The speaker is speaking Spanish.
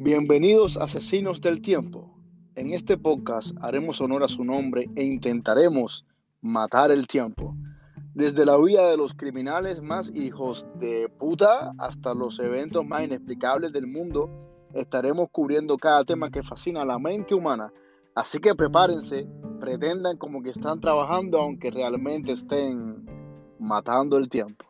Bienvenidos asesinos del tiempo. En este podcast haremos honor a su nombre e intentaremos matar el tiempo. Desde la vida de los criminales más hijos de puta hasta los eventos más inexplicables del mundo, estaremos cubriendo cada tema que fascina a la mente humana. Así que prepárense, pretendan como que están trabajando aunque realmente estén matando el tiempo.